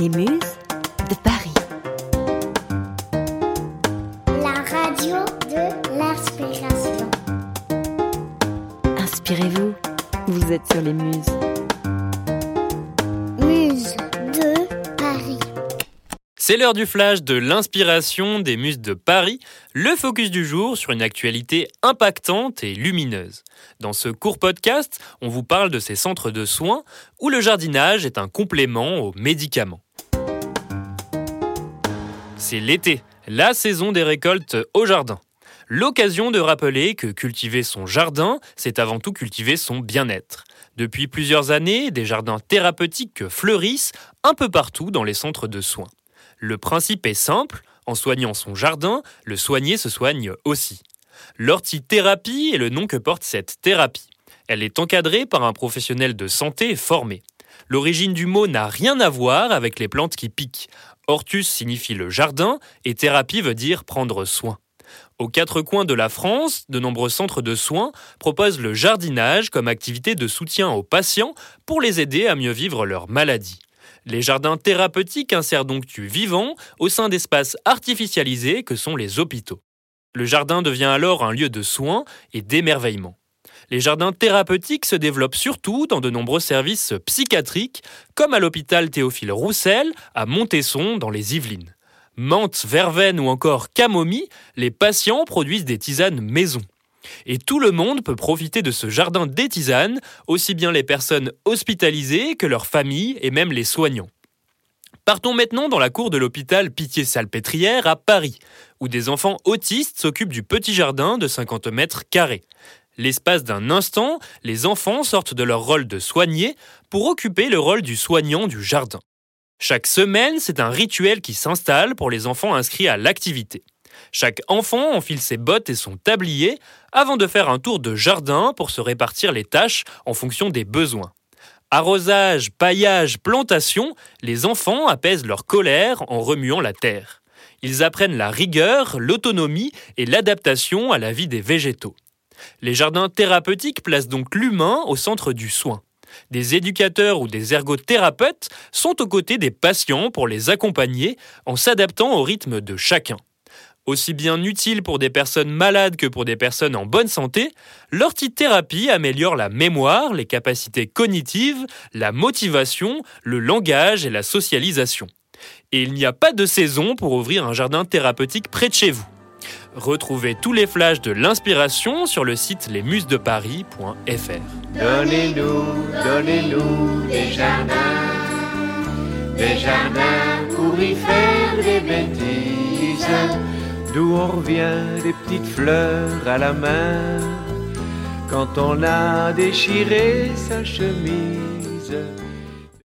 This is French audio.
Les Muses de Paris. La radio de l'inspiration. Inspirez-vous, vous êtes sur les Muses. Muse de Paris. C'est l'heure du flash de l'inspiration des Muses de Paris, le focus du jour sur une actualité impactante et lumineuse. Dans ce court podcast, on vous parle de ces centres de soins où le jardinage est un complément aux médicaments. C'est l'été, la saison des récoltes au jardin. L'occasion de rappeler que cultiver son jardin, c'est avant tout cultiver son bien-être. Depuis plusieurs années, des jardins thérapeutiques fleurissent un peu partout dans les centres de soins. Le principe est simple, en soignant son jardin, le soigné se soigne aussi. L'hortithérapie est le nom que porte cette thérapie. Elle est encadrée par un professionnel de santé formé. L'origine du mot n'a rien à voir avec les plantes qui piquent. Hortus signifie le jardin et thérapie veut dire prendre soin. Aux quatre coins de la France, de nombreux centres de soins proposent le jardinage comme activité de soutien aux patients pour les aider à mieux vivre leur maladie. Les jardins thérapeutiques insèrent donc du vivant au sein d'espaces artificialisés que sont les hôpitaux. Le jardin devient alors un lieu de soins et d'émerveillement. Les jardins thérapeutiques se développent surtout dans de nombreux services psychiatriques, comme à l'hôpital Théophile Roussel, à Montesson, dans les Yvelines. Menthe, verveine ou encore camomille, les patients produisent des tisanes maison. Et tout le monde peut profiter de ce jardin des tisanes, aussi bien les personnes hospitalisées que leurs familles et même les soignants. Partons maintenant dans la cour de l'hôpital Pitié-Salpêtrière à Paris, où des enfants autistes s'occupent du petit jardin de 50 mètres carrés. L'espace d'un instant, les enfants sortent de leur rôle de soigné pour occuper le rôle du soignant du jardin. Chaque semaine, c'est un rituel qui s'installe pour les enfants inscrits à l'activité. Chaque enfant enfile ses bottes et son tablier avant de faire un tour de jardin pour se répartir les tâches en fonction des besoins. Arrosage, paillage, plantation, les enfants apaisent leur colère en remuant la terre. Ils apprennent la rigueur, l'autonomie et l'adaptation à la vie des végétaux. Les jardins thérapeutiques placent donc l'humain au centre du soin. Des éducateurs ou des ergothérapeutes sont aux côtés des patients pour les accompagner en s'adaptant au rythme de chacun. Aussi bien utile pour des personnes malades que pour des personnes en bonne santé, l'ortithérapie améliore la mémoire, les capacités cognitives, la motivation, le langage et la socialisation. Et il n'y a pas de saison pour ouvrir un jardin thérapeutique près de chez vous. Retrouvez tous les flashs de l'inspiration sur le site lesmusesdeparis.fr. Donnez-nous, donnez-nous des jardins, des jardins pour y faire des bêtises, d'où on revient des petites fleurs à la main, quand on a déchiré sa chemise.